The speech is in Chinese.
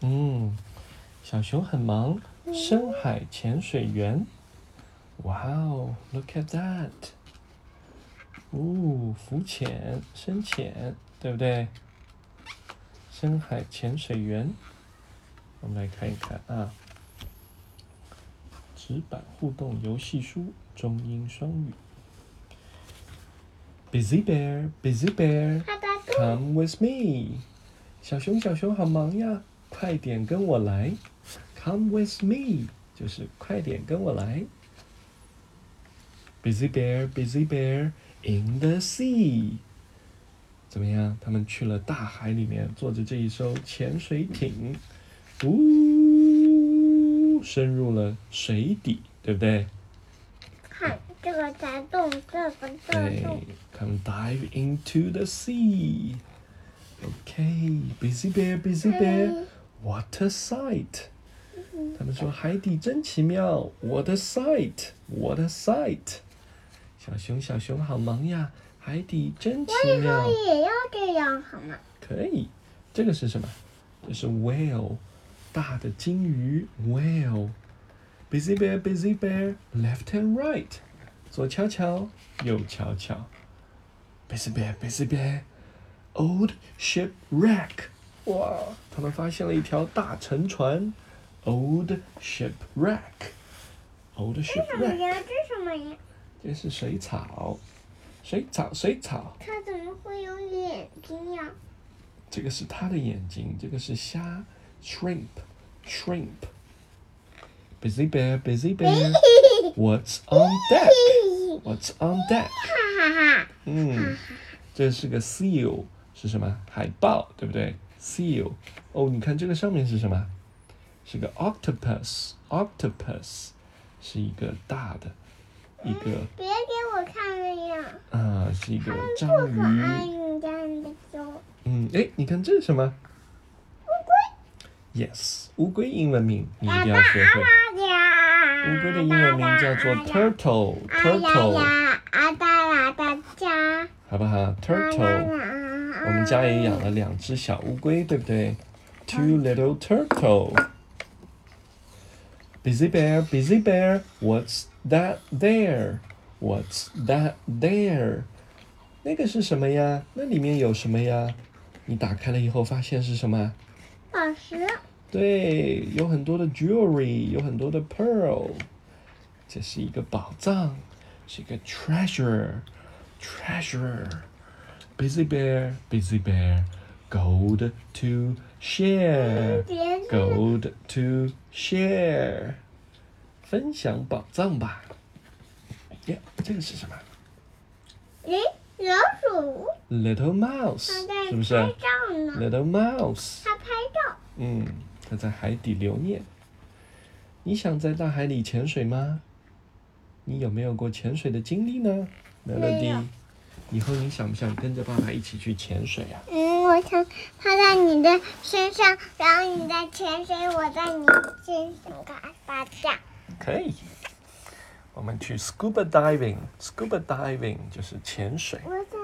嗯，小熊很忙，深海潜水员。哇哦，Look at that！哦，浮潜、深潜，对不对？深海潜水员，我们来看一看啊。纸板互动游戏书，中英双语。Busy bear, busy bear, come with me。小熊，小熊好忙呀，快点跟我来。Come with me，就是快点跟我来。Busy bear, busy bear in the sea。怎么样？他们去了大海里面，坐着这一艘潜水艇，呜，深入了水底，对不对？看这个在动，这个在对动。，Come dive into the sea。Okay, busy bear, busy bear, what a sight！他们说海底真奇妙，What a sight! What a sight! 小熊，小熊好忙呀，海底真奇我以妙后。也要这样好吗？可以，这个是什么？这是 whale，大的鲸鱼 whale。Busy bear, busy bear, left and right，左瞧瞧，右瞧瞧。Busy bear, busy bear, old shipwreck。哇，他们发现了一条大沉船，old shipwreck。old shipwreck，呀？这什么呀？这是水草，水草，水草。它怎么会有眼睛呀？这个是它的眼睛，这个是虾，shrimp，shrimp。Busy bear, busy bear, what's on deck? What's on deck? 哈哈哈！嗯，这是个 seal，是什么？海豹，对不对？seal。哦，你看这个上面是什么？是个 octopus，octopus 是一个大的，一个别给我看了呀！啊、是一个不章可爱，鱼。你这样的就嗯，哎，你看这是什么乌龟。？Yes，乌龟英文名你一定要学会。乌龟的英文名叫做 turtle 哎呀 turtle，呀，啊哒啦哒家好不好？turtle，我们家也养了两只小乌龟，对不对？Two little turtle。Busy bear, busy bear, what's that there? What's that there? 那个是什么呀？那里面有什么呀？你打开了以后发现是什么？宝石，对，有很多的 jewelry，有很多的 pearl，这是一个宝藏，是一个 treasure，treasure。Busy bear, busy bear, gold to share, gold to share。分享宝藏吧。耶，这个是什么诶，老鼠，？Little mouse，是不是，？Little mouse。它拍照。嗯，它在海底留念。你想在大海里潜水吗？你有没有过潜水的经历呢没有？Melody，以后你想不想跟着爸爸一起去潜水啊？嗯，我想趴在你的身上，然后你在潜水，我在你身上嘎发架。可以。我们去 scuba diving，scuba diving 就是潜水。我想